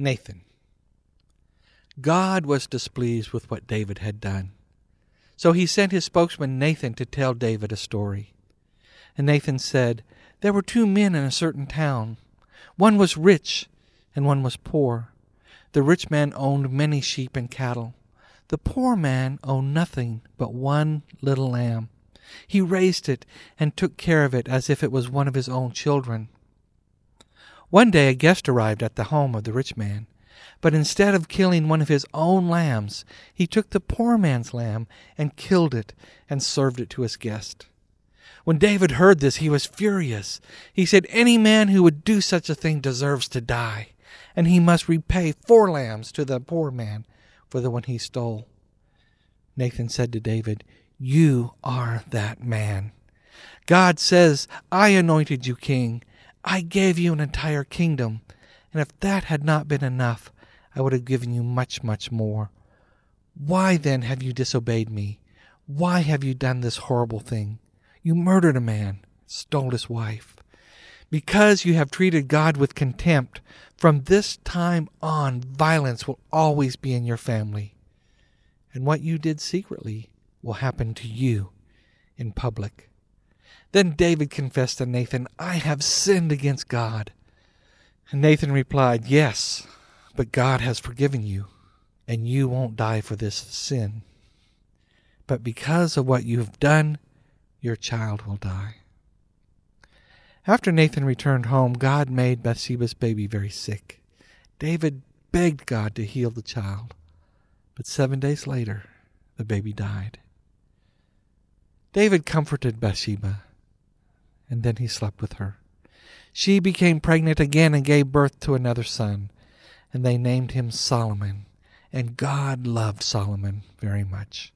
Nathan. God was displeased with what David had done. So he sent his spokesman Nathan to tell David a story. And Nathan said, There were two men in a certain town. One was rich, and one was poor. The rich man owned many sheep and cattle. The poor man owned nothing but one little lamb. He raised it and took care of it as if it was one of his own children. One day a guest arrived at the home of the rich man, but instead of killing one of his own lambs, he took the poor man's lamb and killed it and served it to his guest. When David heard this, he was furious. He said, Any man who would do such a thing deserves to die, and he must repay four lambs to the poor man for the one he stole. Nathan said to David, You are that man. God says, I anointed you king. I gave you an entire kingdom, and if that had not been enough, I would have given you much, much more. Why then have you disobeyed me? Why have you done this horrible thing? You murdered a man, stole his wife. Because you have treated God with contempt, from this time on violence will always be in your family. And what you did secretly will happen to you in public. Then David confessed to Nathan, I have sinned against God. And Nathan replied, Yes, but God has forgiven you, and you won't die for this sin. But because of what you have done, your child will die. After Nathan returned home, God made Bathsheba's baby very sick. David begged God to heal the child, but seven days later, the baby died. David comforted Bathsheba and then he slept with her. She became pregnant again and gave birth to another son, and they named him Solomon. And God loved Solomon very much.